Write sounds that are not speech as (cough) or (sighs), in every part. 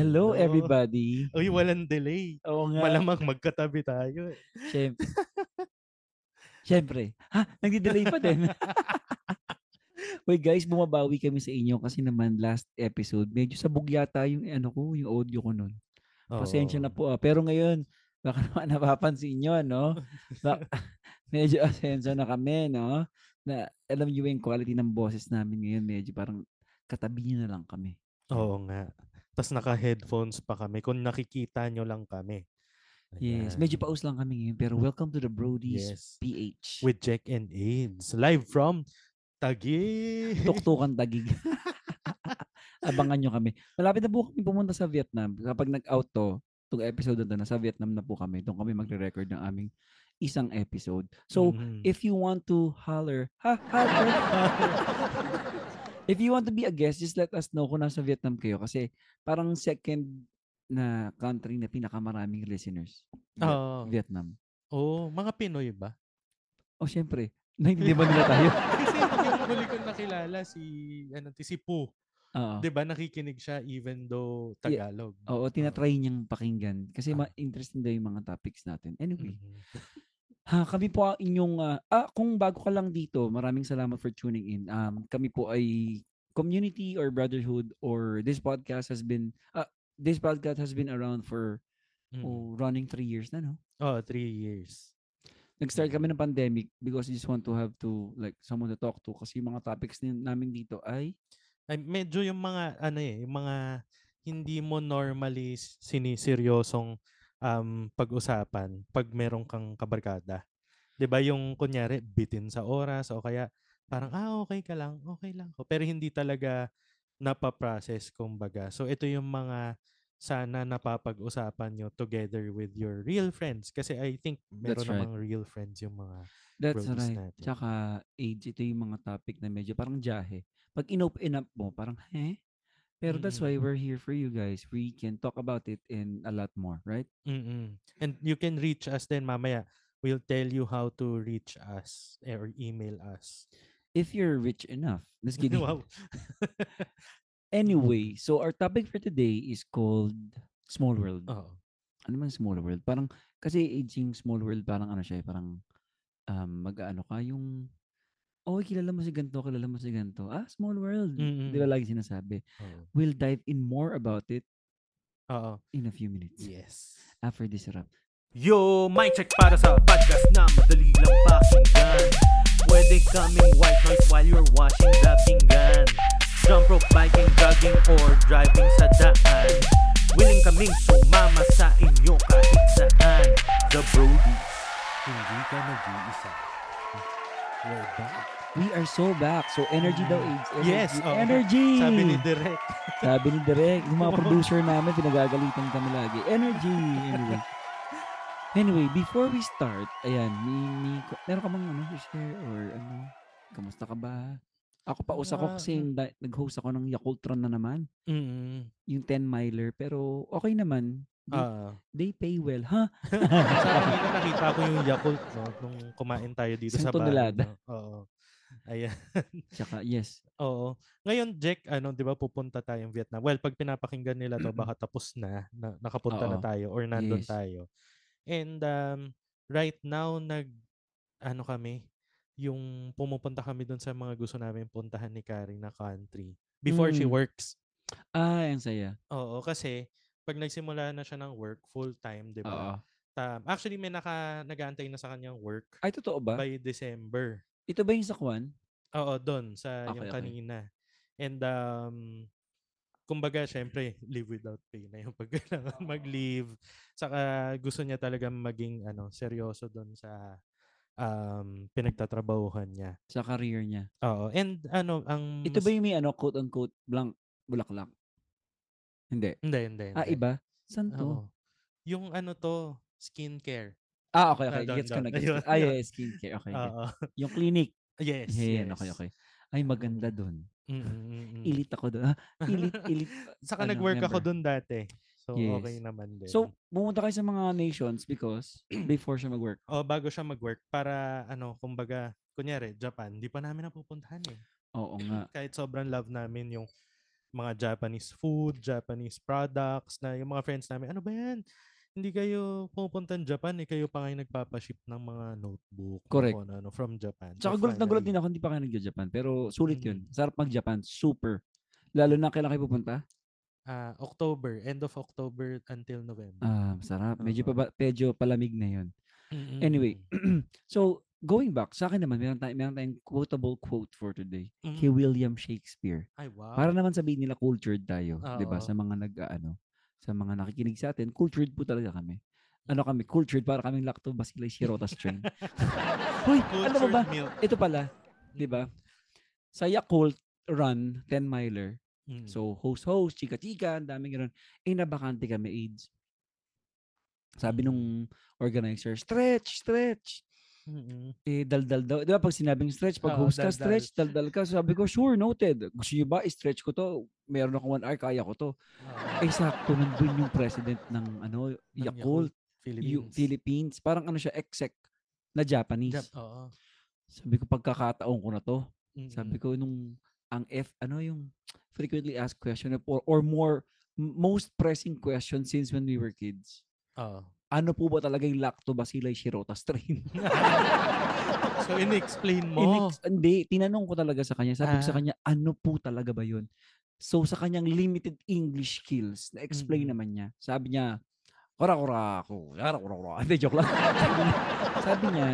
Hello, everybody. Uy, walang delay. Oo nga. Malamang magkatabi tayo. eh. Siyempre. (laughs) Siyempre. Ha? Nagdi-delay pa din. (laughs) Uy guys, bumabawi kami sa inyo kasi naman last episode, medyo sabog yata yung ano ko, yung audio ko nun. Pasensya na po. ah. Pero ngayon, baka naman (laughs) napapansin nyo, no? Bak- medyo asenso na kami, no? Na alam nyo yung quality ng boses namin ngayon, medyo parang katabi nyo na lang kami. Oo nga. Tapos naka-headphones pa kami. Kung nakikita nyo lang kami. Yes, Ayan. medyo paus lang kami ngayon. Pero welcome to the Brody's Yes. PH. With Jack and AIDS. Live from Taguig. (laughs) tuktukan tagig. (laughs) Abangan nyo kami. Malapit na po kami pumunta sa Vietnam. Kapag nag-out to, itong episode na to, nasa Vietnam na po kami. Doon kami magre-record ng aming isang episode. So, Mhm. if you want to holler, ha, holler. (laughs) if you want to be a guest, just let us know kung nasa Vietnam kayo. Kasi parang second na country na pinakamaraming listeners. Oo. Vietnam. oh, mga Pinoy ba? Oh, syempre. (laughs) Naintindihan ba nila tayo? (laughs) Kasi yung huli kong nakilala si ano si Poo. Oo. 'Di ba nakikinig siya even though Yeah. Tagalog. Oo, tinatry niyang pakinggan. Kasi Ah. ma- interesting daw yung mga topics natin. Anyway, Mhm. Ha, kami po ang inyong, ah, ah, kung bago ka lang dito, maraming salamat for tuning in. Um, kami po ay community or brotherhood or this podcast has been, ah, this podcast has been around for Mhm. oh, running three years na, no? Oh, three years. Nag-start kami ng pandemic because we just want to have to, like, someone to talk to kasi yung mga topics namin dito ay, Ay, medyo yung mga ano eh, yung mga hindi mo normally siniseryosong um, pag-usapan pag meron kang kabarkada. 'Di ba yung kunyari bitin sa oras o kaya parang ah okay ka lang, okay lang ko. Pero hindi talaga napaprocess kumbaga. So ito yung mga sana napapag-usapan nyo together with your real friends kasi I think meron That's right. namang real friends yung mga that's right. natin. Tsaka age, ito yung mga topic na medyo parang jahe. Pag inopen up mo, parang, eh? Pero that's why Mm-mm. we're here for you guys. We can talk about it and a lot more, right? Mm-mm. And you can reach us then mamaya. We'll tell you how to reach us eh, or email us. If you're rich enough. Just (laughs) kidding. wow. (laughs) Anyway, so our topic for today is called Small World. Oo. Ano man Small World? Parang, kasi aging Small World, parang ano siya, eh, parang um, mag-ano ka, yung, oh, kilala mo si ganito, kilala mo si ganito. Ah, Small World. Di ba lagi sinasabi? Oo. We'll dive in more about it Oo. in a few minutes. Yes. After this rap. Yo, mic check para sa podcast na madali lang pakinggan Pwede kaming white noise while you're washing the pinggan Jump rope, biking, jogging, or driving sa daan Willing kaming sumama sa inyo kahit saan The Brodies Hindi ka nag-iisa. We're back. We are so back. So energy daw Mm. AIDS. Yes, Energy. oo. energy. Sabi ni Direk. (laughs) Sabi ni Direk. Yung mga (laughs) producer namin, pinagagalitan kami lagi. Energy. Anyway. Anyway, before we start, ayan, may, may, meron ka bang ano, share or ano, kamusta ka ba? Ako pa usa ko Ah, kasi yung da- nag-host ako ng Yakultron na naman. Mm. Yung 10 miler. Pero okay naman. They, Ah. they pay well. Ha? (laughs) sa (laughs) nakita ko yung Yakult no, nung kumain tayo dito Isang sa bahay. No? Oo. Ayan. (laughs) Tsaka, yes. Oo. Ngayon, Jack, ano, 'di ba pupunta tayong Vietnam? Well, pag pinapakinggan nila 'to, baka tapos na, na nakapunta na Oo. tayo or nandun Yes. tayo. And um, right now nag ano kami, yung pumupunta kami doon sa mga gusto namin puntahan ni Karen na country before she Mm. works. Ah, ang saya. Oo, kasi pag nagsimula na siya ng work full time, 'di Oo. ba? Ta- actually may naka nag-aantay na sa kanyang work Ay, totoo ba? by December. Ito ba yung sa Kwan? Oo, doon sa yung Okay, okay. kanina. And um kumbaga syempre leave without pay na yung pag kailangan mag-leave. Saka gusto niya talaga maging ano seryoso doon sa um pinagtatrabahuhan niya. Sa career niya. Oo. And ano ang Ito ba yung may ano, quote-unquote, blank, bulaklak? Hindi. hindi hindi. Ah, hindi. iba? Saan to? Oo. Yung ano to, skincare. Ah, okay, okay. Ah, Gets ko na. (laughs) Gets Ah, yeah, skincare. Okay. okay. Oo. Yung clinic. yes, Yeah, yes. okay, okay. Ay, maganda doon. Mm, mm, (laughs) mm, mm. Ilit ako doon. Ah, ilit, (laughs) ilit. Saka ano, nag-work ako member. doon dati. So okay Yes. naman din. So, pumunta kayo sa mga nations because (clears throat) before siya mag-work. oh, bago siya mag-work para ano, kumbaga, kunyari, Japan, di pa namin napupuntahan eh. Oo nga. (clears throat) Kahit sobrang love namin yung mga Japanese food, Japanese products na yung mga friends namin, ano ba yan? Hindi kayo pupunta ng Japan, eh kayo pa nga yung nagpapaship ng mga notebook. Correct. ano, ano, from Japan. Tsaka So, gulat na gulat din ako, hindi pa kayo nag-Japan. Pero sulit yun. Mm. Sarap mag-Japan. Super. Lalo na kailan kayo pupunta? ah, October, end of October until November. Ah, sarap. Medyo, pa, medyo palamig na yun. Mm, Anyway, mm, (clears throat) so, going back, sa akin naman, meron tayong, meron tayong quotable quote for today. mm. Kay William Shakespeare. Ay, wow. Para naman sabihin nila cultured tayo, 'di ba? Sa mga nag ano, sa mga nakikinig sa atin, cultured po talaga kami. Ano kami, cultured para kaming lactobacillus (laughs) shirotas strain. (laughs) Hoy, ano ba ba? Milk. Ito pala, 'di ba? Sa Yakult run 10 miler. Mm. So host host, chika chika, ang daming ganun. Eh nabakante kami AIDS. Sabi nung organizer, stretch, stretch. Mm-mm. Eh, daldal daw. Di ba pag sinabing stretch, pag Oo, host ka, daldal. stretch, daldal ka. So sabi ko, sure, noted. Gusto niyo ba, i-stretch ko to. Meron ako one hour, kaya ko to. Ah, Eh, sakto, nandun yung president ng, ano, ng Yakult, Philippines. yung Philippines. Parang ano siya, exec na Japanese. Jap- oo. Sabi ko, pagkakataon ko na to. Mm-mm. Sabi ko, nung, ang F, ano yung frequently asked question or, or more, most pressing question since when we were kids. Oo. Ano po ba talaga yung lactobacillus shirota strain? (laughs) so, in-explain mo. Inex- hindi, tinanong ko talaga sa kanya. Sabi ko sa Ah. kanya, ano po talaga ba yun? So sa kanyang limited English skills, na-explain Mm-mm. naman niya. Sabi niya, kura kura ako. Kura kura kura. Hindi, joke lang. Sabi niya, sabi niya,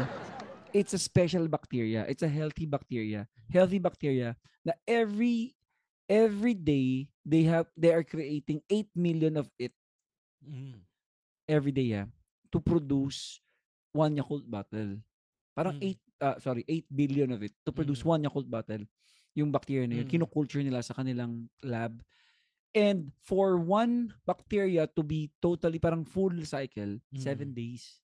it's a special bacteria. It's a healthy bacteria. Healthy bacteria na every every day they have they are creating 8 million of it Mm. Every day yeah, to produce one Yakult bottle. Parang Mm. 8 ah, sorry, 8 billion of it to produce Mm. one Yakult bottle. Yung bacteria na yun, Mm. kinoculture nila sa kanilang lab. And for one bacteria to be totally parang full cycle, 7 Mm. days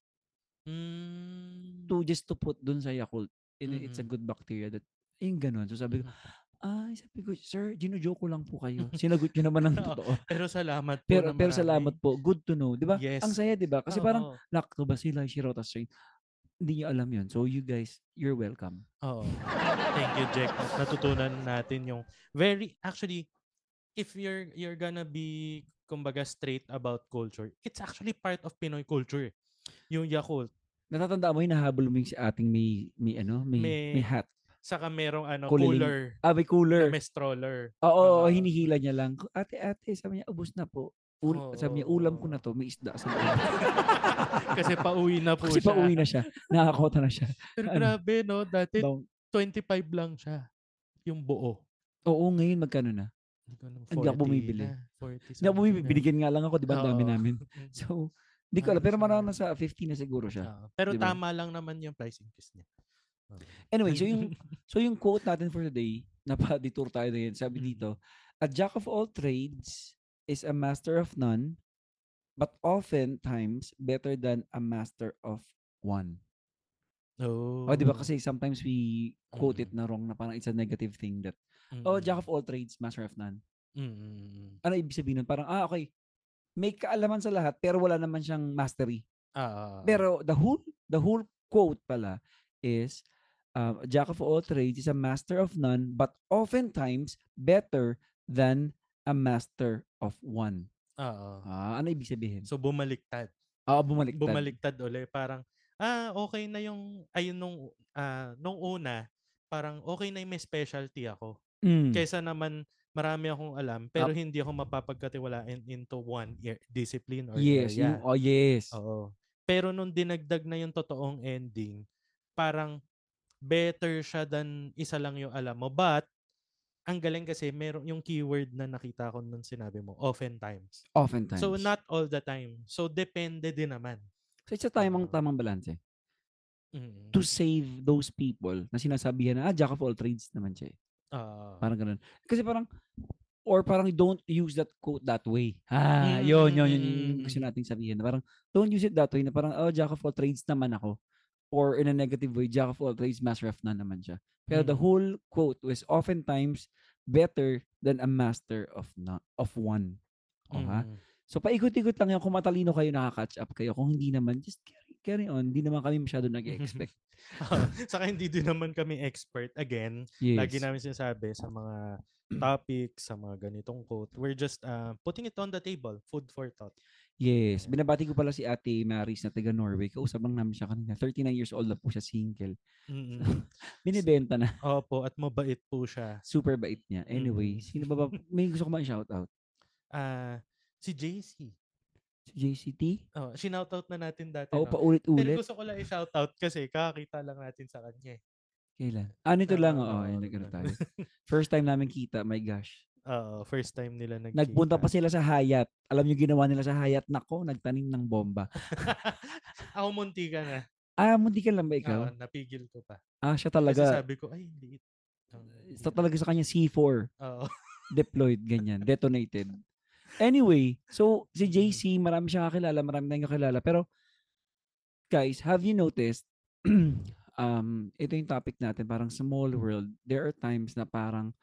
Mm. to just to put dun sa Yakult. And it's a Mm-mm. good bacteria that yung ganun. So sabi ko, Mm. Ay, sabi ko, sir, gino-joke ko lang po kayo. Sinagot nyo naman ng (laughs) Oo, totoo. Pero salamat po Pero pero marami. salamat po. Good to know, 'di ba? Ang Yes. saya, 'di ba? Kasi parang Oo. lactobacillus shirota strain. Hindi niyo alam 'yun. So you guys, you're welcome. Oo. Thank you, Jack. Natutunan natin yung very actually if you're you're gonna be kumbaga straight about culture, it's actually part of Pinoy culture. Yung Yakult. Natatandaan mo yung nahabol mo yung si ating may may ano, may may, May hat. Saka merong ano, Kuliling. cooler. Ah, may cooler. may stroller. Oo, Oo. hinihila niya lang. Ate, ate, sabi niya, ubos na po. Ul- Oo, sabi niya, ulam ko na to, may isda sa loob. (laughs) Kasi pauwi na po Kasi siya. pauwi na siya. Nakakota na siya. Pero ano, grabe, no? Dati Bound. 25 lang siya. Yung buo. Oo, ngayon magkano na? Hindi ako 40 bumibili. na, 40 Hindi ako bumibili. Binigyan nga lang ako, di ba? Ang dami namin. (laughs) So, hindi ko alam. Pero marami na sa 50 na siguro siya. Oo. Pero Diba? tama lang naman yung price increase niya. Anyway, so yung (laughs) so yung quote natin for today, napa-detour tayo na yun. Sabi Mm. dito, a jack of all trades is a master of none, but oftentimes better than a master of one. Oh. O, di ba? Kasi sometimes we quote it Mm. na wrong na parang it's a negative thing that, oh, jack of all trades, master of none. Mm. Ano ibig sabihin nun? Parang, ah, okay, may kaalaman sa lahat, pero wala naman siyang mastery. Ah, Pero the whole the whole quote pala is um, a jack of all trades is a master of none, but oftentimes better than a master of one. Oo. Ah, ano ibig sabihin? So bumaliktad. Ah, bumaliktad. Bumaliktad uli. Parang, ah, okay na yung, ayun nung, ah, nung una, parang okay na yung may specialty ako. Mm. Kesa naman, marami akong alam, pero hindi ako mapapagkatiwalaan into one ear- discipline or yes, area. yung, oh yes. Oo. Pero nung dinagdag na yung totoong ending, parang better siya than isa lang yung alam mo. But, ang galing kasi, meron yung keyword na nakita ko nung sinabi mo, oftentimes. Oftentimes. So, not all the time. So, depende din naman. So, it's a tamang, tamang balance eh. Mm. To save those people na sinasabihan na, ah, jack of all trades naman siya eh. Ah. Parang ganun. Kasi parang, or parang don't use that quote that way. Ah, yun, yun, yun, yun, yung gusto Mm. nating sabihin. Parang, don't use it that way na parang, oh, jack of all trades naman ako. Or in a negative way, jack of all trades, master of none naman siya. Pero the Mm. whole quote was oftentimes better than a master of no, of one. O, ha? Mm. So, paikot-ikot lang yan. Kung matalino kayo, nakaka-catch up kayo. Kung hindi naman, just carry, carry on. Hindi naman kami masyado nag-expect. (laughs) Saka hindi din naman kami expert. Again, Yes. lagi namin sinasabi sa mga topics, sa mga ganitong quote. We're just uh, putting it on the table, food for thought. Yes. Binabati ko pala si Ate Maris na taga Norway. Kausap lang namin siya kanina. 39 years old na po siya, single. Mm-mm. (laughs) Binibenta na. Opo, at mabait po siya. Super bait niya. Anyway, Mm. sino ba ba? May gusto ko ma-shoutout. Ah, si JC. Si JCT? Oh, sinoutout na natin dati. Oo, no? Pero paulit-ulit. gusto ko lang i-shoutout kasi kakakita lang natin sa kanya. eh. Kailan? Ah, nito lang. Oo, nagano oo. tayo. (laughs) First time namin kita. My gosh. Oo, first time nila nagkita. Nagpunta pa sila sa Hayat. Alam niyo ginawa nila sa Hayat? Nako, nagtanim ng bomba. (laughs) Ako munti ka na. Ah, hindi ka lang ba ikaw? Oo, napigil ko pa. Ah, siya Kasi talaga. sabi ko, ay, hindi. Oh, Ito talaga sa kanya C4. Oo. deployed, ganyan, detonated. Anyway, so si (laughs) Mm. JC, marami siyang kakilala, marami tayong kakilala. Pero, guys, have you noticed, (clears throat) um, ito yung topic natin, parang small world. There are times na parang,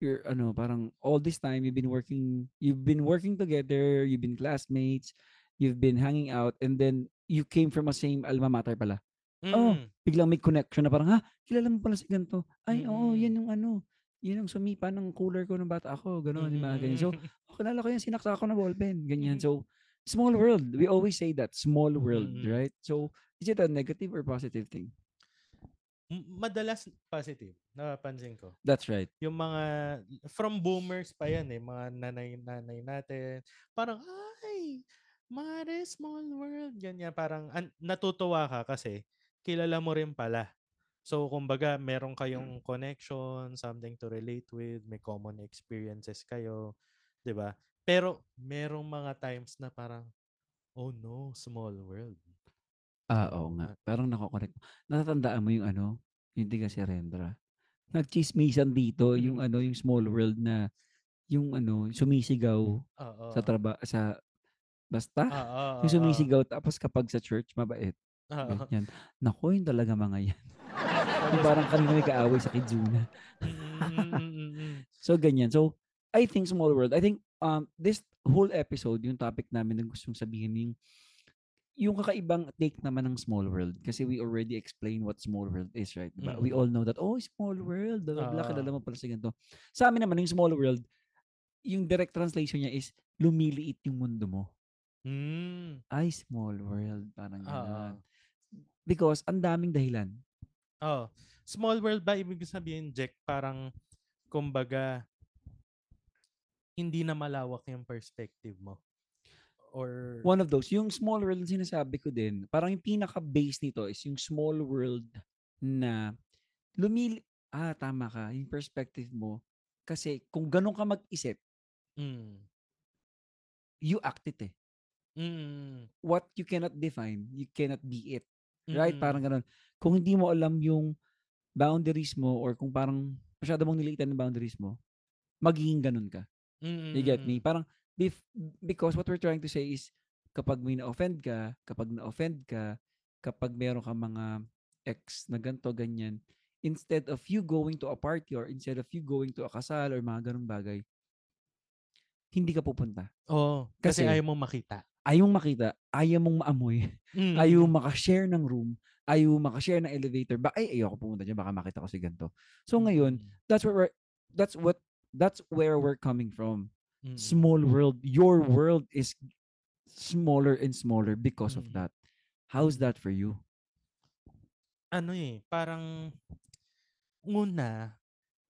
you're, ano, parang all this time, you've been working, you've been working together, you've been classmates, you've been hanging out, and then you came from a same alma mater pala. Oh, Mm. Biglang may connection na parang, ha, kilala mo pala si ganito. Ay, oo, yan Mm. yung ano, yan yung sumipa ng cooler ko ng bata ako, gano'n, yung mga ganyan. So, Mm. (laughs) oh, kilala ko yan, sinaksa ko na ballpen, ganyan. Mm. So, small world. We always say that, small world, Mm. right? So, is it a negative or positive thing? Madalas positive, napapansin ko. That's right. Yung mga, from boomers pa yan eh, mga nanay-nanay natin. Parang, ay, mare, small world, ganyan. Parang, an- natutuwa ka kasi, kilala mo rin pala. So, kumbaga, meron kayong connection, something to relate with, may common experiences kayo, 'di ba? Pero, merong mga times na parang, oh no, small world. Ah, oo nga. Parang nakokorek. Natatandaan mo yung ano, yung tiga si Rendra. Nagchismisan dito, yung Mm. ano, yung small world na, yung ano, sumisigaw Oo. sa traba, sa, basta, Oo, yung oo, sumisigaw, tapos kapag sa church, mabait. oo. Ganyan. Nako, yun talaga mga yan. (laughs) Yung Tapos- parang kanina may kaaway sa Kizuna. Mm, mm, mm, mm, mm. So, ganyan. So, I think small world. I think um this whole episode, yung topic namin na gustong sabihin, yung, yung kakaibang take naman ng small world. Kasi we already explained what small world is, right? Diba? We Mm. all know that, oh, small world, blah, blah, blah, Oo. kilala mo pala sa ganito. Sa amin naman, yung small world, yung direct translation niya is, lumiliit yung mundo mo. Mm. Ay, small world. Parang Oo. gano'n. Because, ang daming dahilan. Oh, small world ba ibig sabihin, Jack, parang kumbaga hindi na malawak yung perspective mo? Or One of those. Yung small world na sinasabi ko din, parang yung pinaka-base nito is yung small world na lumili... Ah, tama ka. Yung perspective mo. Kasi kung ganun ka mag-isip, mm, you act it eh. mm, What you cannot define, you cannot be it. Right? mm, Parang ganun. Kung hindi mo alam yung boundaries mo or kung parang masyado mong niliitan ng boundaries mo, magiging ganun ka. mm, You get me? mm, Parang, bef- because what we're trying to say is, kapag may na-offend ka, kapag na-offend ka, kapag meron ka mga ex na ganito, ganyan, instead of you going to a party or instead of you going to a kasal or mga ganong bagay, hindi ka pupunta. Oh, kasi, Kasi- ayaw mo makita. Ayaw mong makita, ayaw mong maamoy, (laughs) Mm, ayaw makashare ng room, ayaw makashare ng elevator. Ba ay ayoko pumunta diyan baka makita ko si ganito. So ngayon, mm, that's where we're, that's what that's where we're coming from. Mm, small world. Your world is smaller and smaller because of Mm. that. How's that for you? ano eh, parang una,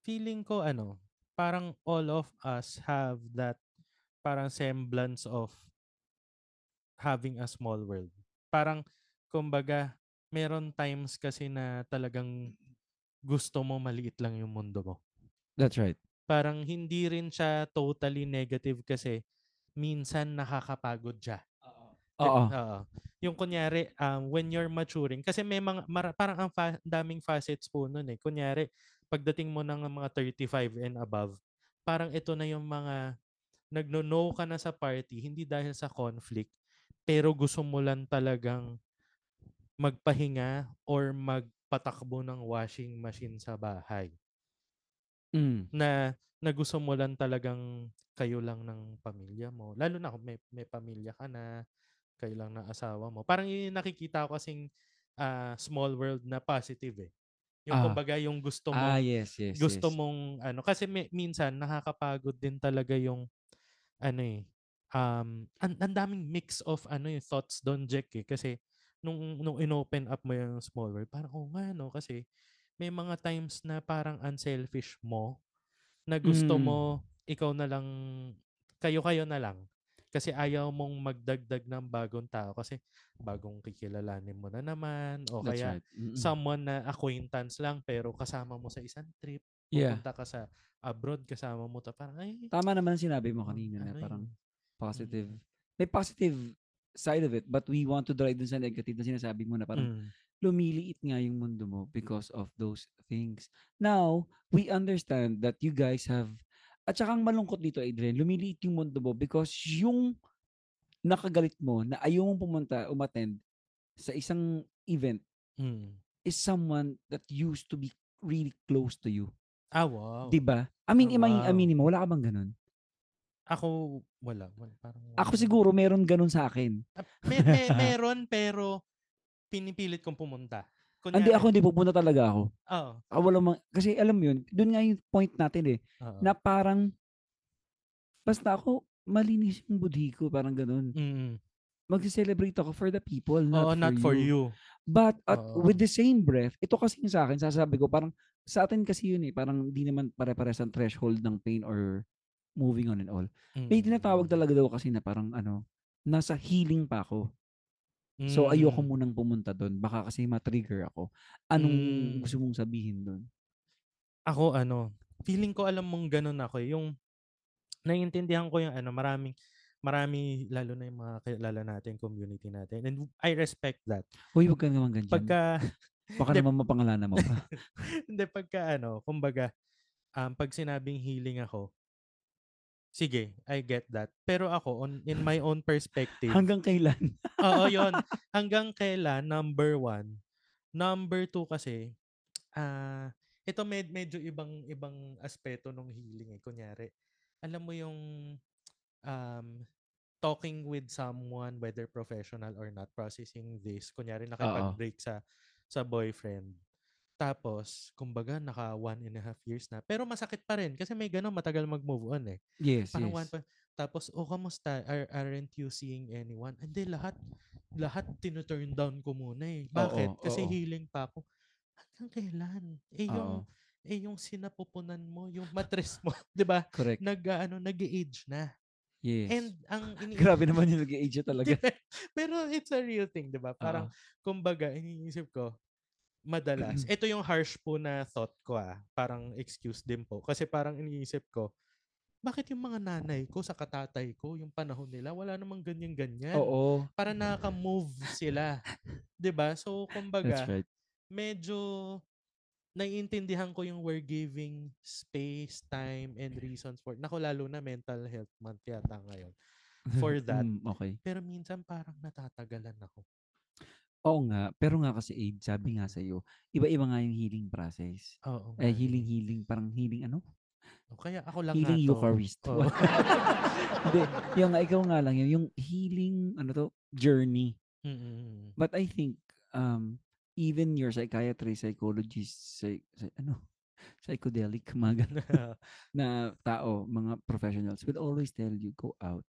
feeling ko ano, parang all of us have that parang semblance of having a small world. Parang, kumbaga, meron times kasi na talagang gusto mo maliit lang yung mundo mo. That's right. Parang hindi rin siya totally negative kasi minsan nakakapagod siya. Oo. Oo. Yung kunyari, um, when you're maturing, kasi may mga, mara- parang ang fa- daming facets po nun eh. Kunyari, pagdating mo ng mga 35 and above, parang ito na yung mga, nagno-know ka na sa party, hindi dahil sa conflict, pero gusto mo lang talagang magpahinga or magpatakbo ng washing machine sa bahay Mm. na na gusto mo lang talagang kayo lang ng pamilya mo. Lalo na kung may, may pamilya ka na, kayo lang ng asawa mo. Parang yun yung nakikita ko kasing ah, small world na positive eh. Yung Ah. kumbaga yung gusto mo Ah, yes, yes, gusto yes. mong ano kasi may, minsan nakakapagod din talaga yung ano eh um ang, ang daming mix of ano yung thoughts doon Jack eh kasi nung nung inopen up mo yung small world parang oh nga no kasi may mga times na parang unselfish mo na gusto Mm. mo ikaw na lang kayo-kayo na lang kasi ayaw mong magdagdag ng bagong tao kasi bagong kikilalanin mo na naman o That's kaya right. Mm-mm. someone na acquaintance lang pero kasama mo sa isang trip yeah. pupunta ka sa abroad kasama mo ta parang ay Tama naman sinabi mo kanina na ano parang yun? positive. Mm. May positive side of it but we want to drive dun sa negative na sinasabi mo na parang Mm. Lumiliit nga yung mundo mo because of those things. Now, we understand that you guys have at saka ang malungkot dito, Adrian, lumiliit yung mundo mo because yung nakagalit mo na ayaw mong pumunta, umattend sa isang event Mm. is someone that used to be really close to you. Ah, wow. 'Di ba? I mean, imagine, wow. aminin mo, wala ka bang ganun? Ako, wala. wala parang wala. Ako siguro meron ganun sa akin. Ah, may, may, meron, pero pinipilit kong pumunta. Hindi Kunyari- ako hindi pupunta talaga ako. Oo. Ah, wala mang, kasi alam mo yun, doon nga yung point natin eh, oo. na parang basta ako malinis yung budhi ko, parang ganun. Mm. Magse-celebrate ako for the people, not, not for you. But at, Oo. with the same breath, ito kasi yung sa akin, sasabi ko, parang sa atin kasi yun eh, parang di naman pare-pares ang threshold ng pain or moving on and all. May Mm. tinatawag talaga daw kasi na parang ano, nasa healing pa ako. So ayoko Mm. munang pumunta doon. Baka kasi ma-trigger ako. Anong Mm. gusto mong sabihin doon? Ako, ano, feeling ko alam mong ganun ako. eh, Yung, naiintindihan ko yung ano, maraming, marami, lalo na yung mga kilala natin, community natin. And I respect that. Uy, wag ka naman ganyan. Pagka, (laughs) Baka naman mapangalanan mo pa. (laughs) hindi, pagka ano, kumbaga, um, pag sinabing healing ako, sige, I get that. Pero ako, on, in my own perspective, Hanggang kailan? Oo, (laughs) yun. Hanggang kailan, number one. Number two kasi, ah ito med medyo ibang ibang aspeto ng healing eh. Kunyari, alam mo yung um, talking with someone, whether professional or not, processing this. Kunyari, nakipag-break sa sa boyfriend. Tapos, kumbaga, naka one and a half years na. Pero masakit pa rin kasi may ganun, matagal mag-move on eh. yes, Parang yes. one pa. Tapos, oh, kamusta? Are, aren't you seeing anyone? Hindi, lahat, lahat tinuturn down ko muna eh. Bakit? Oo, Kasi oo. healing pa ako. Hanggang kailan? Eh, yung, Oo. eh, yung sinapupunan mo, yung mattress mo, (laughs) di ba? Correct. Nag, ano, nag-age na. Yes. And ang (laughs) ini- Grabe naman (laughs) yung nag-age talaga. Pero it's a real thing, di ba? Parang, Oo. kumbaga, iniisip ko, madalas, ito yung harsh po na thought ko ah, parang excuse din po. Kasi parang iniisip ko, bakit yung mga nanay ko sa katatay ko, yung panahon nila, wala namang ganyan-ganyan. Oo. Para nakaka-move sila. ba So, kumbaga, That's right. medyo naiintindihan ko yung we're giving space, time, and reasons for, naku, lalo na mental health month yata ngayon. For (laughs) that. Mm, okay. Pero minsan parang natatagalan ako. Oo nga. Pero nga kasi, Aid, sabi nga sa'yo, iba-iba nga yung healing process. Oo. Eh, nga eh. healing, healing, parang healing ano? O, Kaya ako lang Healing nga to. Eucharist. Oo. (laughs) Hindi, yung nga, ikaw nga lang yun. Yung healing, ano to, journey. Mm-mm. But I think, um, even your psychiatrist, psychologist, psy, psy- ano, psychedelic, mga (laughs) ganun (laughs) na tao, mga professionals will always tell you, go out,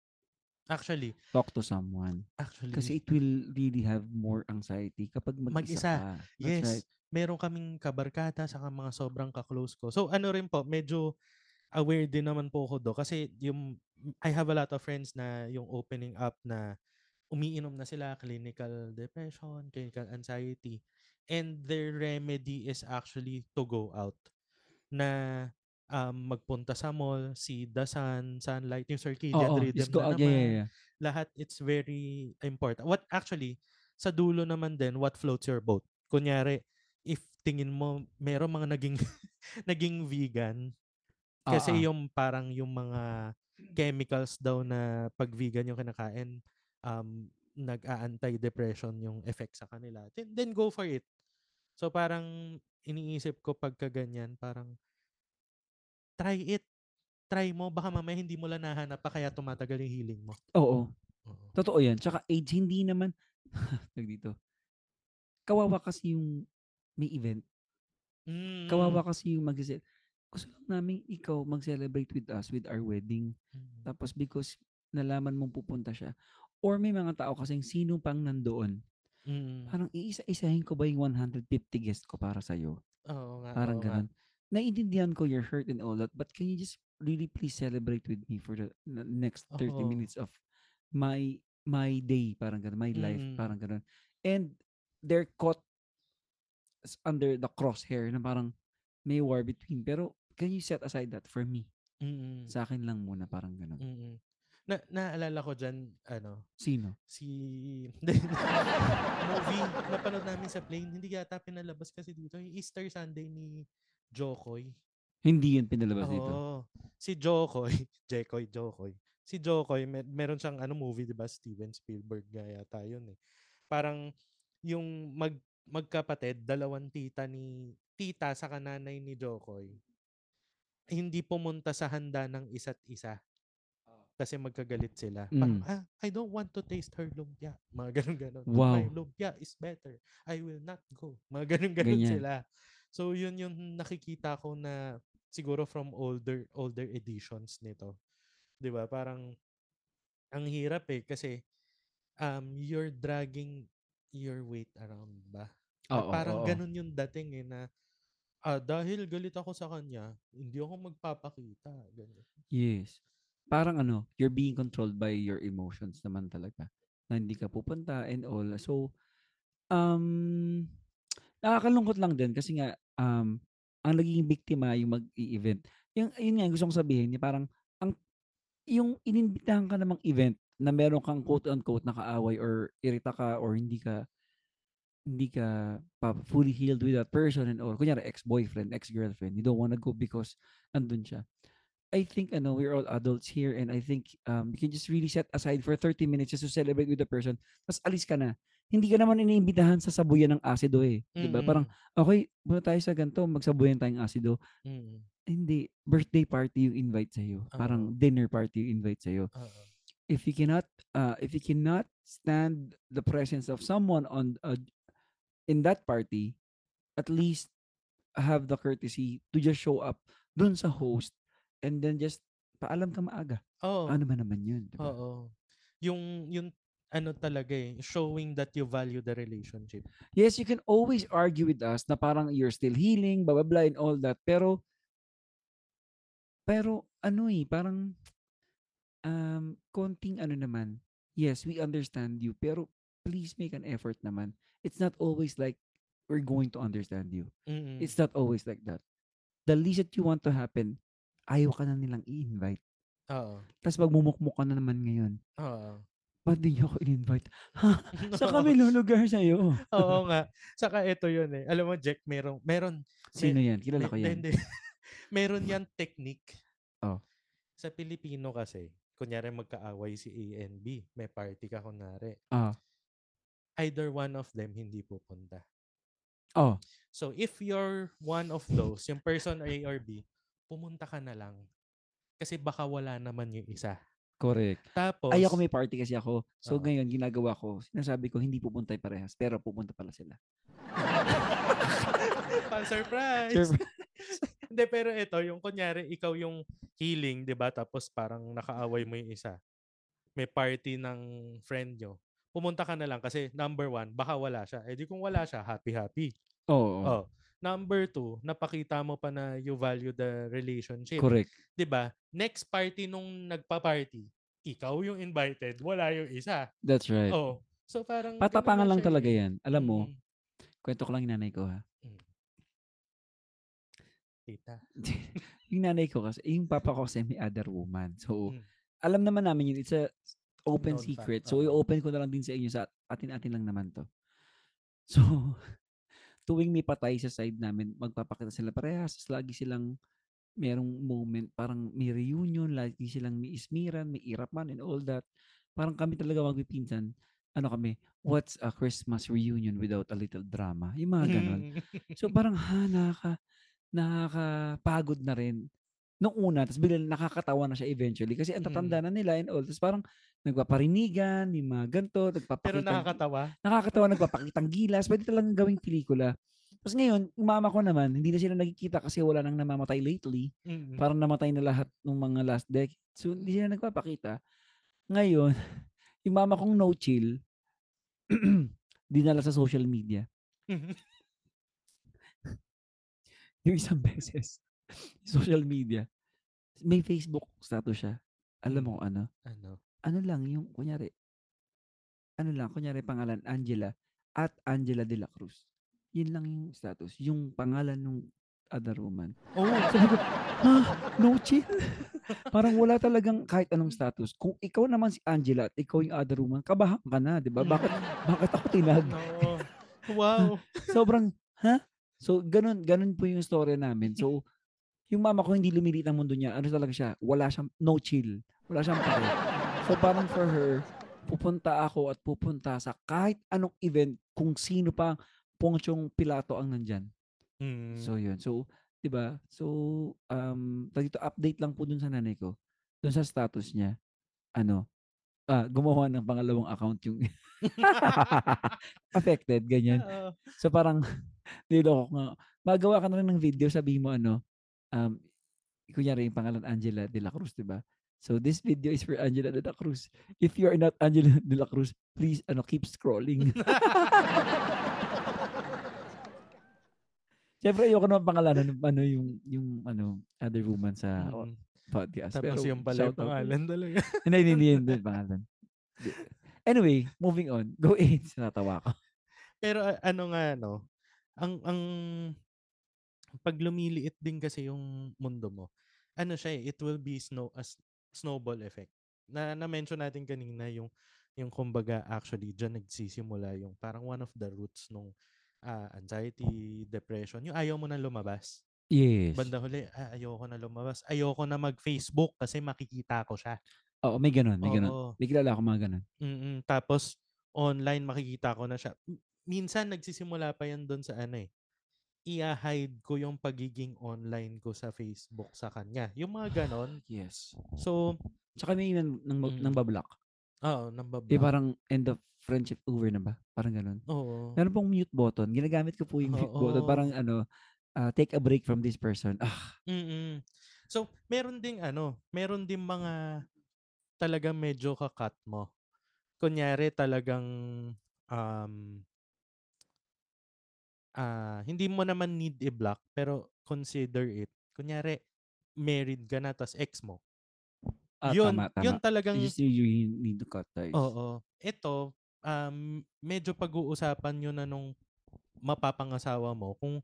actually, talk to someone. actually, Kasi it will really have more anxiety kapag mag-isa, Mag-isa. ka. That's yes, right. meron kaming kabarkada sa mga sobrang ka-close ko. So ano rin po, medyo aware din naman po ako do kasi yung I have a lot of friends na yung opening up na umiinom na sila clinical depression, clinical anxiety and their remedy is actually to go out na um, magpunta sa mall, see the sun, sunlight, yung circadian Oo, rhythm just go na out. naman Yeah, yeah, yeah. lahat it's very important. What actually sa dulo naman din what floats your boat. Kunyari if tingin mo meron mga naging (laughs) naging vegan kasi Oo. yung parang yung mga chemicals daw na pag vegan yung kinakain um nag-a-anti-depression yung effect sa kanila. Then, then go for it. So parang iniisip ko pagka ganyan, parang try it. Try mo, baka mamaya hindi mo lang nahanap pa kaya tumatagal yung healing mo. Oo. Oo. Totoo yan. Tsaka age, hindi naman, (laughs) dito, kawawa kasi yung may event. Mm. Kawawa kasi yung mag Gusto lang namin ikaw mag-celebrate with us with our wedding. Mm. Tapos because nalaman mong pupunta siya. Or may mga tao kasing sino pang nandoon. Mm. Parang iisa-isahin ko ba yung 150 guest ko para sa'yo? Oo nga. Parang oo nga. Naiintindihan ko your hurt and all that, but can you just really please celebrate with me for the next 30 Oo. minutes of my my day, parang ganun, my life, Mm. parang ganun. And they're caught under the crosshair na parang may war between. Pero can you set aside that for me? Mm. Sa akin lang muna, parang ganun. Mm. Na naalala ko diyan ano Sino? si (laughs) movie napanood namin sa plane hindi yata pinalabas kasi dito yung Easter Sunday ni Jokoy. Hindi yun pinalabas dito. Si Jokoy, (laughs) Jekoy, Jokoy. Si Jokoy, mer- meron siyang ano movie, 'di ba? Steven Spielberg nga yata 'yun eh. Parang yung mag magkapatid, dalawang tita ni tita sa kananay ni Jokoy. Hindi pumunta sa handa ng isa't isa. Kasi magkagalit sila. Parang, Mm. ah, I don't want to taste her lumpia. Mga ganun-ganun. Wow. My lumpia is better. I will not go. Mga ganun-ganun Ganyan. sila. So, yun yung nakikita ko na siguro from older older editions nito. 'Di ba? Parang ang hirap eh kasi um you're dragging your weight around ba? Oo, parang oo. ganun yung dating eh na ah, dahil galit ako sa kanya, hindi ako magpapakita. Ganyan. Yes. Parang ano, you're being controlled by your emotions naman talaga. Na hindi ka pupunta and all. So, um, nakakalungkot lang din kasi nga, um, ang naging biktima yung mag-i-event. Yung, yun nga, yung gusto kong sabihin, yung parang, ang, yung inimbitahan ka namang event na meron kang quote-unquote nakaaway or irita ka or hindi ka hindi ka pa fully healed with that person and all. Kunyari, ex-boyfriend, ex-girlfriend. You don't wanna go because andun siya. I think ano we're all adults here and I think um you can just really set aside for 30 minutes just to celebrate with the person. Tapos alis ka na. Hindi ka naman iniimbitahan sa sabuyan ng asido eh. 'Di ba? Parang okay, muna tayo sa ganito, magsabuyan tayong asido. Mm, mm, Hindi, birthday party yung invite sa Parang Oo. dinner party yung invite sa oo. If you cannot uh if you cannot stand the presence of someone on uh, in that party, at least have the courtesy to just show up dun sa host and then just paalam ka maaga. Oo. Ano ba naman yun? di ba? Oo. Yung yung ano talaga eh, showing that you value the relationship. Yes, you can always argue with us na parang you're still healing, blah, blah, blah, and all that. Pero, pero ano eh, parang, um, konting ano naman, yes, we understand you, pero please make an effort naman. It's not always like we're going to understand you. Mm. It's not always like that. The least that you want to happen, ayaw ka na nilang i-invite. Oo. Tapos magmumukmuk ka na naman ngayon. Oo. Ba't di niyo ako in-invite? Ha? (laughs) Sa kami lulugar sa'yo. Oo (laughs) nga. Saka ito yun eh. Alam mo, Jack, meron, meron, Sino yan? Kilala ko yan. hindi. (laughs) meron yan technique. Oh. Sa Pilipino kasi, kunyari magkaaway si A and B, may party ka kunwari. Ah. Either one of them hindi pupunta. Oh. So if you're one of those, yung person A or B, pumunta ka na lang. Kasi baka wala naman yung isa. Correct. Tapos, Ay, ako may party kasi ako. So, Oo. ngayon, ginagawa ko, sinasabi ko, hindi pupunta yung parehas, pero pupunta pala sila. (laughs) Pang surprise. Surprise. (laughs) Hindi, pero ito, yung kunyari, ikaw yung healing, di ba? Tapos parang nakaaway mo yung isa. May party ng friend nyo. Pumunta ka na lang kasi number one, baka wala siya. Eh di kung wala siya, happy-happy. Oo. Oh. Number two, napakita mo pa na you value the relationship. Correct. 'Di ba? Next party nung nagpa-party, ikaw yung invited, wala yung isa. That's right. Oh. So parang Patapangan lang siya talaga eh. yan. Alam mo, Mm. kwento ko lang yung nanay ko ha. Tita. (laughs) yung nanay ko kasi, yung papa ko kasi may other woman. So, Mm. alam naman namin yun. It's a open Known secret. fact, So, i-open ko na lang din sa inyo. Sa atin-atin lang naman to. So, (laughs) tuwing may patay sa side namin, magpapakita sila parehas. Lagi silang merong moment, parang may reunion, lagi silang may ismiran, may irapan and all that. Parang kami talaga magpipinsan. Ano kami, what's a Christmas reunion without a little drama? Yung mga ganon. So parang ha, nakaka, nakakapagod na rin. Nung una, tapos biglang nakakatawa na siya eventually kasi ang tatanda na nila and all. Tapos parang nagpaparinigan, yung mga ganito, Pero nagpapakita. nakakatawa. nakakatawa, nagpapakitang gilas. Pwede talagang gawing pelikula. Tapos ngayon, mama ko naman, hindi na sila nagkikita kasi wala nang namamatay lately. Mm-mm. Parang namatay na lahat ng mga last decade. So, hindi sila nagpapakita. Ngayon, (laughs) yung mama kong no chill, (clears throat) dinala sa social media. (laughs) Yung isang beses, (laughs) social media, may Facebook status siya. Alam mo kung ano? ano? Ano lang, yung, kunyari, ano lang, kunyari pangalan, Angela, at Angela de la Cruz. Yun lang yung status. Yung pangalan ng other woman. Oh, Sabi ko, ha? No chill? (laughs) Parang wala talagang kahit anong status. Kung ikaw naman si Angela at ikaw yung other woman, kabahan ka na, di ba? Bakit, (laughs) bakit ako tinag? no. Wow. Sobrang, ha? So, ganun, ganun po yung story namin. So, yung mama ko hindi lumilit ang mundo niya. Ano talaga siya? Wala siyang, no chill. Wala siyang pake. So, parang for her, pupunta ako at pupunta sa kahit anong event kung sino pa Pongchong Pilato ang nandyan. Mm. So, yun. So, 'di ba? So, um, dito, update lang po dun sa nanay ko. Dun sa status niya. Ano? Ah, gumawa ng pangalawang account yung (laughs) affected, ganyan. So, parang, (laughs) niloko ko nga. Magawa ka na rin ng video, sabihin mo ano, um, kunyari yung pangalan Angela de la Cruz, 'di ba? So, this video is for Angela de la Cruz. If you are not Angela de la Cruz, please, ano, keep scrolling. (laughs) Siyempre, ayoko naman pangalanan ng ano yung yung ano other woman sa Mm. podcast. Tapos Pero yung pala yung pangalan talaga. (laughs) Hindi, hindi, hindi, pangalan. Anyway, moving on. Go ahead. Sinatawa ko. Pero ano nga no, ang ang pag lumiliit din kasi yung mundo mo, ano siya eh, it will be snow as snowball effect. Na na-mention natin kanina yung yung kumbaga actually diyan nagsisimula yung parang one of the roots nung ah, anxiety, depression, yung ayaw mo na lumabas. Yes. Banda huli, ah, ayoko na lumabas. Ayoko na mag-Facebook kasi makikita ko siya. Oo, may ganun, may ganun. Oo. May kilala ako mga ganun. Mm, tapos online makikita ko na siya. M- Minsan nagsisimula pa yan doon sa ano eh. I-hide ko yung pagiging online ko sa Facebook sa kanya. Yung mga ganon. Yes. So, Tsaka may nang, nang, Mm. nang bablock. oo, nambablock. Di parang end of friendship over na ba? Parang ganun. Oo. Meron pong mute button. Ginagamit ko po yung mute button. Parang ano, ah, take a break from this person. Ah, Mm-mm. So, meron ding ano, meron ding mga talagang medyo kakat mo. Kunyari talagang um, ah, hindi mo naman need i-block pero consider it. Kunyari, married ka na tas ex mo. ah, yun, tama, tama. yun talagang You just you, you need to cut ties. Oo. Ito, um, medyo pag-uusapan nyo na nung mapapangasawa mo kung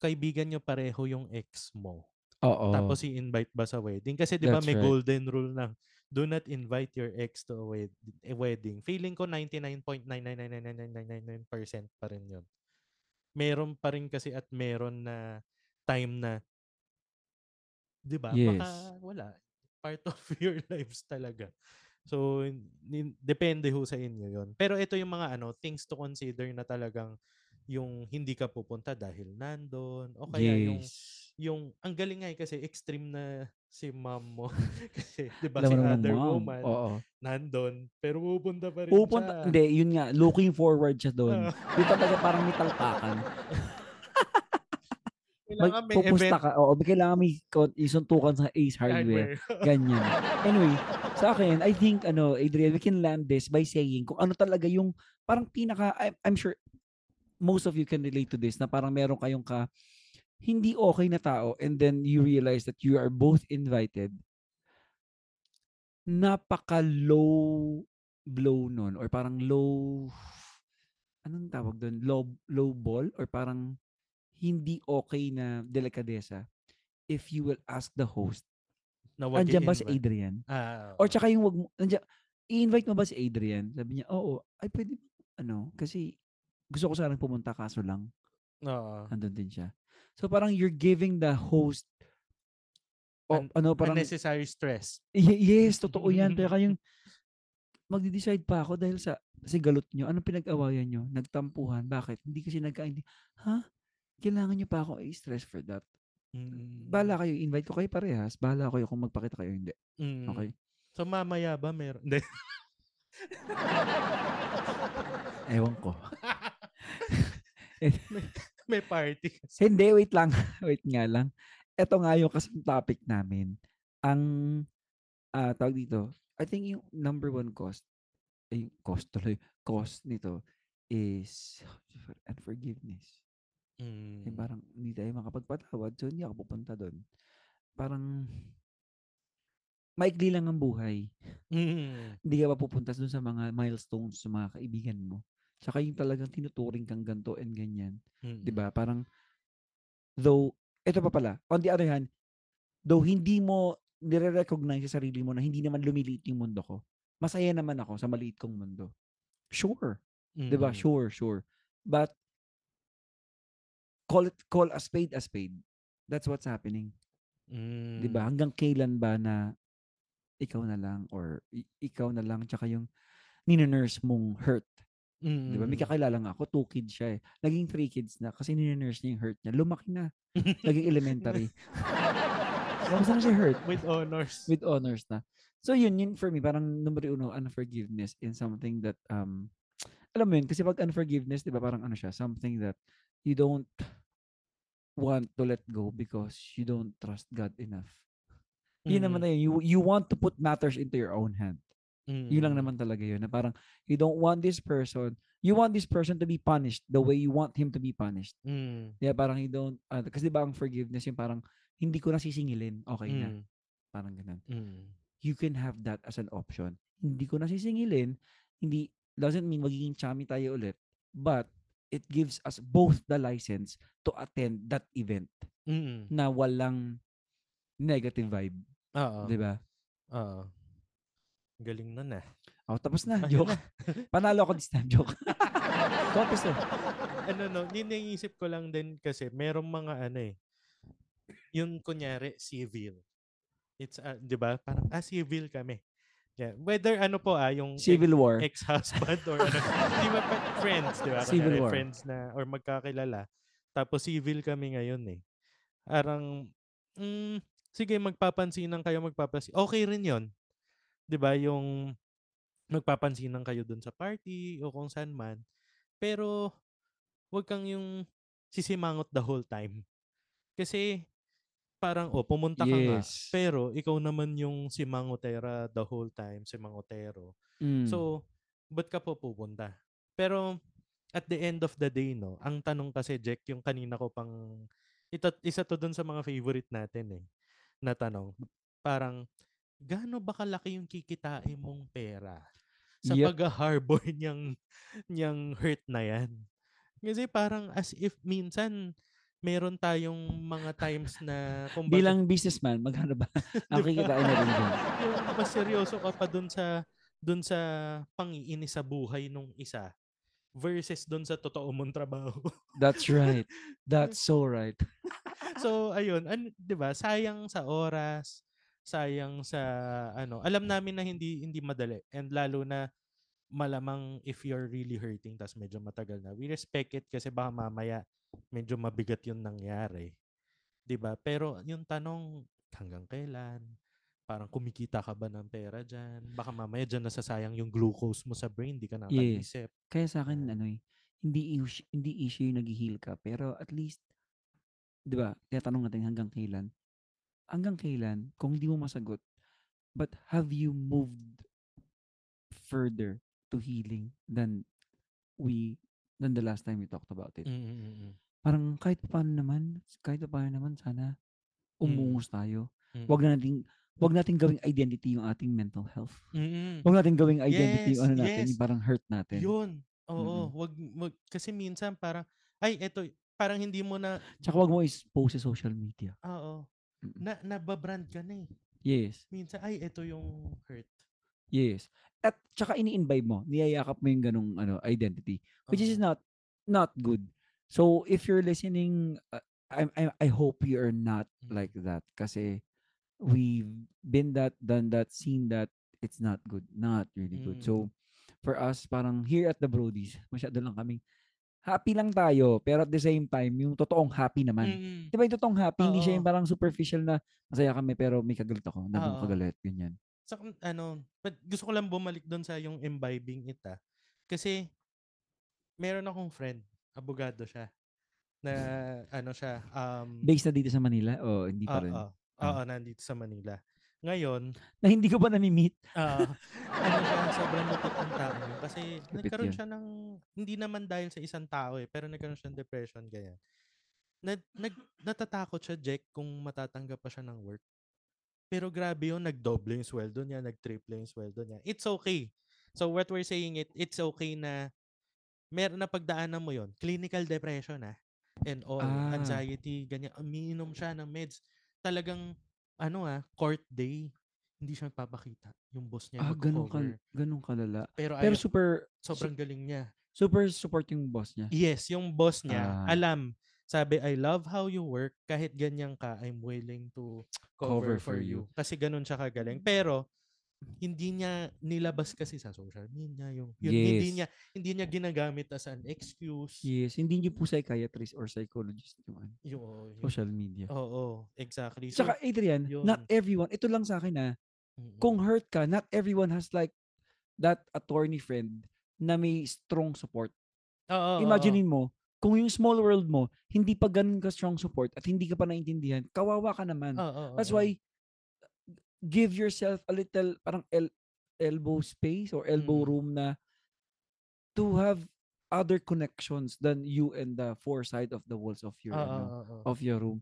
kaibigan nyo pareho yung ex mo. Oo. Tapos i-invite ba sa wedding? Kasi 'di ba That's may right. golden rule na do not invite your ex to a, wed- a wedding. Feeling ko 99.9999999% pa rin 'yun. Meron pa rin kasi at meron na time na 'di ba? Baka Yes. wala part (laughs) of your lives talaga. So depende ho sa inyo 'yon. Pero ito yung mga ano things to consider na talagang yung hindi ka pupunta dahil nandun o kaya yes. yung ang galing nga eh, kasi extreme na si mom mo (laughs) kasi 'di ba si other mom. woman Oo. nandun pero pupunta pa rin Pupunta, siya. hindi, yun nga, looking forward siya doon. Ah. Yung talaga parang may talpakan. (laughs) Kailangan may Magpupusta event ka. Oo, kailangan may isuntukan sa Ace Hardware. hardware. (laughs) Ganyan. Anyway, sa akin, I think, ano, Adrian, we can land this by saying kung ano talaga yung parang pinaka, I, I'm sure most of you can relate to this na parang meron kayong ka hindi okay na tao and then you realize that you are both invited napaka low blow nun or parang low anong tawag doon low low ball or parang hindi okay na delikadesa if you will ask the host na wag andyan ba si. Adrian Ah, or oo. tsaka yung wag mo, andyan, i-invite mo ba si Adrian? Sabi niya, oo. Ay, pwede, ano, kasi gusto ko sanang pumunta, kaso lang, Oo. andun din siya. So, parang you're giving the host, o, An- ano, parang, unnecessary stress. Y- yes, totoo yan. (laughs) Kaya kayong, magde-decide pa ako dahil sa, kasi galot nyo. Anong pinag-awayan nyo? Nagtampuhan. Bakit? Hindi kasi nagkaindi. Ha? Kailangan nyo pa ako i-stress for that. Mm. Bahala kayo, invite ko kayo parehas. Bahala kayo kung magpakita kayo, hindi. Mm. Okay? So mamaya ba meron? Hindi. Ewan ko. (laughs) (laughs) May party. Hindi, wait lang. (laughs) wait nga lang. Ito nga yung kasing topic namin. Ang, ah tawag dito, I think yung number one cost, ay, cost tuloy, cost nito is (sighs) unforgiveness. Mm. Eh, parang hindi tayo makapagpatawad, so hindi ako pupunta doon. Parang, maikli lang ang buhay. Mm. Hindi ka mapupunta doon sa mga milestones sa mga kaibigan mo. Tsaka yung talagang tinuturing kang ganto and ganyan. Mm. 'di ba? Parang though ito pa pala, on the other hand, though hindi mo nire-recognize sa sarili mo na hindi naman lumiliit yung mundo ko. Masaya naman ako sa maliit kong mundo. Sure, 'di ba? Mm. Sure, sure. But call it call a spade a spade. That's what's happening. Mm. 'Di ba? Hanggang kailan ba na ikaw na lang or ikaw na lang tsaka yung ninonurse mong hurt. Mm. 'Di ba? May kakilala nga ako, two kids siya eh. Naging three kids na kasi ninonurse niya yung hurt niya. Lumaki na. Naging elementary. (laughs) Tapos na siya hurt. With honors. With honors na. So yun, yun for me, parang number uno, unforgiveness in something that, um, alam mo yun, kasi pag unforgiveness, di ba, parang ano siya, something that you don't want to let go because you don't trust God enough. Yun naman Mm. na yun. You, you want to put matters into your own hand. Yun lang Mm. naman talaga yun. Na parang, you don't want this person, you want this person to be punished the way you want him to be punished. Mm. Yeah, parang you don't, uh, kasi di ba ang forgiveness yung parang, hindi ko na sisingilin, okay na. Mm. Parang ganun. Mm. You can have that as an option. Hindi ko na sisingilin, hindi, doesn't mean magiging chummy tayo ulit, but it gives us both the license to attend that event Mm. na walang negative vibe. Oo. Di ba? Oo. Galing nun ah. Oh, tapos na. Ayun Joke. Panalo ako this time. Joke. (laughs) Contest na. ano no, niniisip ko lang din kasi merong mga ano eh. Yung kunyari civil. It's uh, 'di ba? Parang ah civil kami. Yeah. Whether ano po ah yung Civil War. ex-husband or ano, (laughs) di ba friends, di ba? Civil war. friends na or magkakilala. Tapos civil kami ngayon eh. Parang mm, sige magpapansinan kayo magpapansin. Okay rin 'yon. 'Di ba? Yung magpapansinan kayo dun sa party o kung saan man. Pero wag kang yung sisimangot the whole time. Kasi parang oh pumunta ka nga Yes. pero ikaw naman yung simangotera the whole time, simangotero. Mm. So, ba't ka po pupunta? Pero, at the end of the day, no, ang tanong kasi, Jack, yung kanina ko pang, ito, isa to dun sa mga favorite natin eh, na tanong. Parang, gaano ba kalaki yung kikitain mong pera sa Yep. pag-harbor (laughs) niyang, niyang hurt na yan? Kasi parang as if minsan, meron tayong mga times na, kumbaga, Bilang businessman, magkano ba? (laughs) Ang kikitain na rin (laughs) yung mas seryoso ka pa dun sa dun sa pangiinis sa buhay nung isa versus dun sa totoo mong trabaho. That's right. That's so right. so ayun, an, 'di ba? Sayang sa oras, sayang sa ano. Alam namin na hindi hindi madali and lalo na malamang if you're really hurting tas medyo matagal na. We respect it kasi baka mamaya medyo mabigat yung nangyari. 'Di ba? Pero yung tanong hanggang kailan? Parang kumikita ka ba ng pera dyan? Baka mamaya dyan nasasayang yung glucose mo sa brain, di ka nakaisip. Kaya sa akin, ano eh, hindi, issue, hindi issue yung nag-heal ka. Pero at least, di ba, tinatanong natin hanggang kailan. Hanggang kailan, kung di mo masagot, but have you moved further to healing than we, than the last time we talked about it? Mm-mm-mm. Parang kahit pa paano naman, kahit pa paano naman, sana umungos tayo. Mm. Wag na nating, wag nating gawing identity yung ating mental health. Mm-mm. Huwag natin gawing identity yung Yes, ano natin, yes. yung parang hurt natin. Yun. Oo. Wag, wag, kasi minsan parang, ay, eto, parang hindi mo na, Tsaka wag mo i-post sa social media. oo, Mm. Na, nababrand ka na eh. Yes. Minsan, ay, eto yung hurt. Yes. At tsaka ini-imbibe mo, niyayakap mo yung ganong ano, identity, which is Oo. not not good. So if you're listening, uh, I, I I hope you're not Mm. like that kasi we've been that, done that, seen that. It's not good. Not really good. Mm. So for us, parang here at the Brodies, masyado lang kaming happy lang tayo, pero at the same time, yung totoong happy naman. Mm-mm. Di ba yung totoong happy, hindi siya yung Oo. parang superficial na masaya kami pero may kagalit ako, na Oo. kagalit, ganyan. sa ano, but gusto ko lang bumalik doon sa yung imbibing it ah. Kasi meron akong friend, abogado siya. na ano siya, um, Based na dito sa Manila o hindi pa rin? oo, oo, nandito sa Manila. Ngayon, Na hindi ko pa nami-meet. ah (laughs) ano siya, sobrang lupit ng tao. Kasi Lupit nagkaroon yun. siya ng, hindi naman dahil sa isang tao eh, pero nagkaroon siya ng depression, ganyan. Na, nag, natatakot siya, Jack, kung matatanggap pa siya ng work. Pero grabe yun, nagdoble yung sweldo niya, nagtriple yung sweldo niya. It's okay. So what we're saying, it it's okay na meron na pagdaanan mo yon clinical depression ah and all Ah. anxiety ganyan umiinom siya ng meds talagang ano ah court day. Hindi siya magpapakita yung boss niya Ah, ganun, kal ganun kalala. pero Pero ayaw, super, sobrang galing niya. super support yung boss niya. yes yung boss niya. Ah. alam sabi I love how you work. Kahit ganyan ka I'm willing to cover, Cover for for you. kasi ganun siya kagaling. Pero hindi niya nilabas kasi sa social media yung, yun, hindi Yes. niya hindi niya ginagamit as an excuse Yes, hindi niyo po psychiatrist or psychologist yung ano, yung, yung social media. Oo, exactly. So, Saka Adrian, yun. not everyone, ito lang sa akin ah, mm, kung hurt ka, not everyone has like that attorney friend na may strong support. oo, oo, oo. Imaginein mo, kung yung small world mo, hindi pa ganun ka strong support at hindi ka pa naintindihan, kawawa ka naman. Oo, oo, That's oo. why give yourself a little parang el- elbow space or elbow Mm. room na to have other connections than you and the four side of the walls of your Oo, ano, oo, oo. of your room.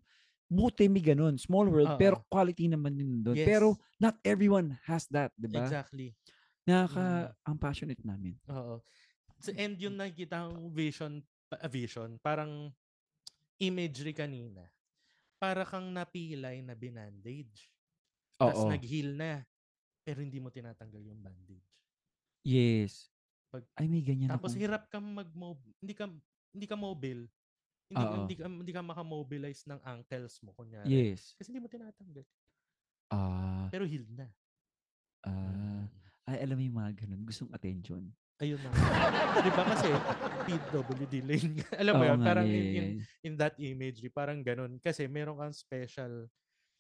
Buti may ganun. Small world, pero Oo. quality naman yun doon. Yes. Pero not everyone has that, di ba? Exactly. Nakaka, Mm. ang passionate namin. Oo. So, and yung nakikita kong vision, ah, vision, parang imagery kanina. Para kang napilay na binandage. Tapos Oo. nag-heal na. Pero hindi mo tinatanggal yung bandage. Yes. Pag- Ay, may ganyan Tapos akong- hirap kang mag hindi ka hindi ka mobile. Hindi Oo. hindi ka hindi ka makamobilize ng ankles mo kunyari. Yes. Kasi hindi mo tinatanggal. Ah, Pero healed na. ah, Mm. ay, alam mo yung mga ganun. Gustong attention. Ayun na. Di ba kasi PWD lane. (laughs) Alam mo Oo yun, nga, parang in, yeah, in, yeah. in that imagery, parang ganun. Kasi meron kang special,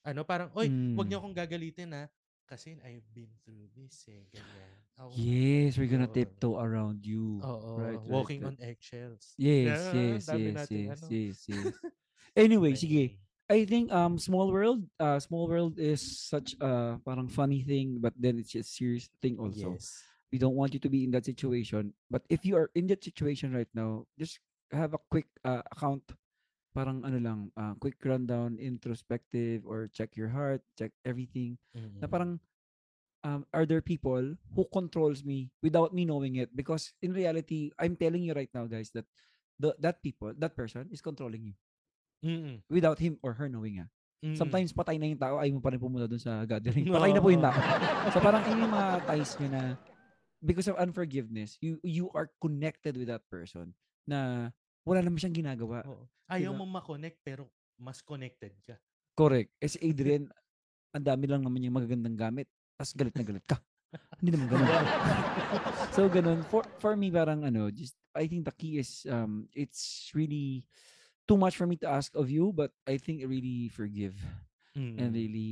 ano, parang, oy, wag niyo Mm. akong gagalitin ha. Kasi I've been through this eh, ganyan. Ako, Yes, we're gonna Oo. tiptoe around you. Oo, right, right, walking right. on eggshells. Yes, Ah, yes, yes, nating yes, ano. yes, yes. (laughs) Anyway, sige. I think um Small World, uh Small World is such a parang funny thing, but then it's a serious thing also. Yes. We don't want you to be in that situation. But if you are in that situation right now, just have a quick uh, account. Parang ano lang, uh, quick rundown, introspective, or check your heart, check everything. Na Mm-mm. parang, um, are there people who controls me without me knowing it? Because in reality, I'm telling you right now, guys, that the, that people, that person is controlling you Mm-mm. without him or her knowing ah. Mm-mm. Sometimes patay na yung tao, ayaw mo pa rin pumunta dun sa gathering. (laughs) Patay na po yung tao. so (laughs) parang yun yung mga ties nyo na because of unforgiveness, you you are connected with that person na wala naman siyang ginagawa. Oo. Ayaw Diba? mo ma-connect pero mas connected ka. Correct. Eh si (laughs) Adrian, ang dami lang naman yung magagandang gamit. Tapos galit na galit ka. (laughs) Hindi naman ganun. (laughs) so ganun. For, for me, parang ano, just, I think the key is, um, it's really too much for me to ask of you, but I think really forgive. and Mm. really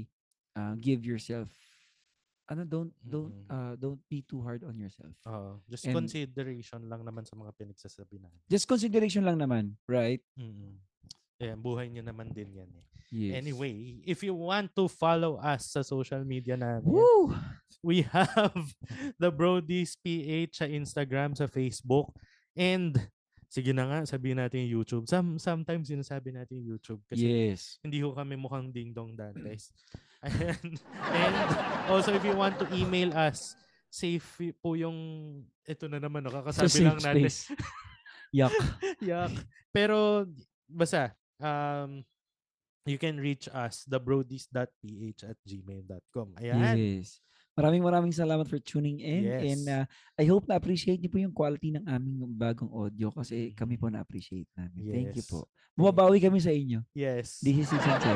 uh, give yourself ano don't don't Mm-mm. uh, don't be too hard on yourself Oo. Just And- consideration lang naman sa mga pinagsasabi natin. just consideration lang naman right Mm. Ayan, buhay niyo naman din yan eh. yes Anyway, if you want to follow us sa social media namin, Woo! we (laughs) have the Brodies PH sa Instagram, sa Facebook, and sige na nga, sabihin natin yung YouTube. Some, sometimes sinasabi natin yung YouTube kasi yes hindi ko kami mukhang ding-dong dantes. (clears throat) And also, if you want to email us, safe po yung, ito na naman, no, sa kakasabi safe lang natin. space yak (laughs) Yak. Pero, basta, um, you can reach us, thebrodies.ph at gmail.com. Ayan. yes maraming maraming salamat for tuning in Yes. and uh, I hope na appreciate niyo po yung quality ng aming bagong audio kasi kami po na appreciate namin thank you Yes. po bumabawi kami sa inyo Yes. this is season 7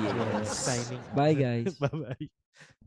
Yes. yes Signing bye guys (laughs) Bye-bye.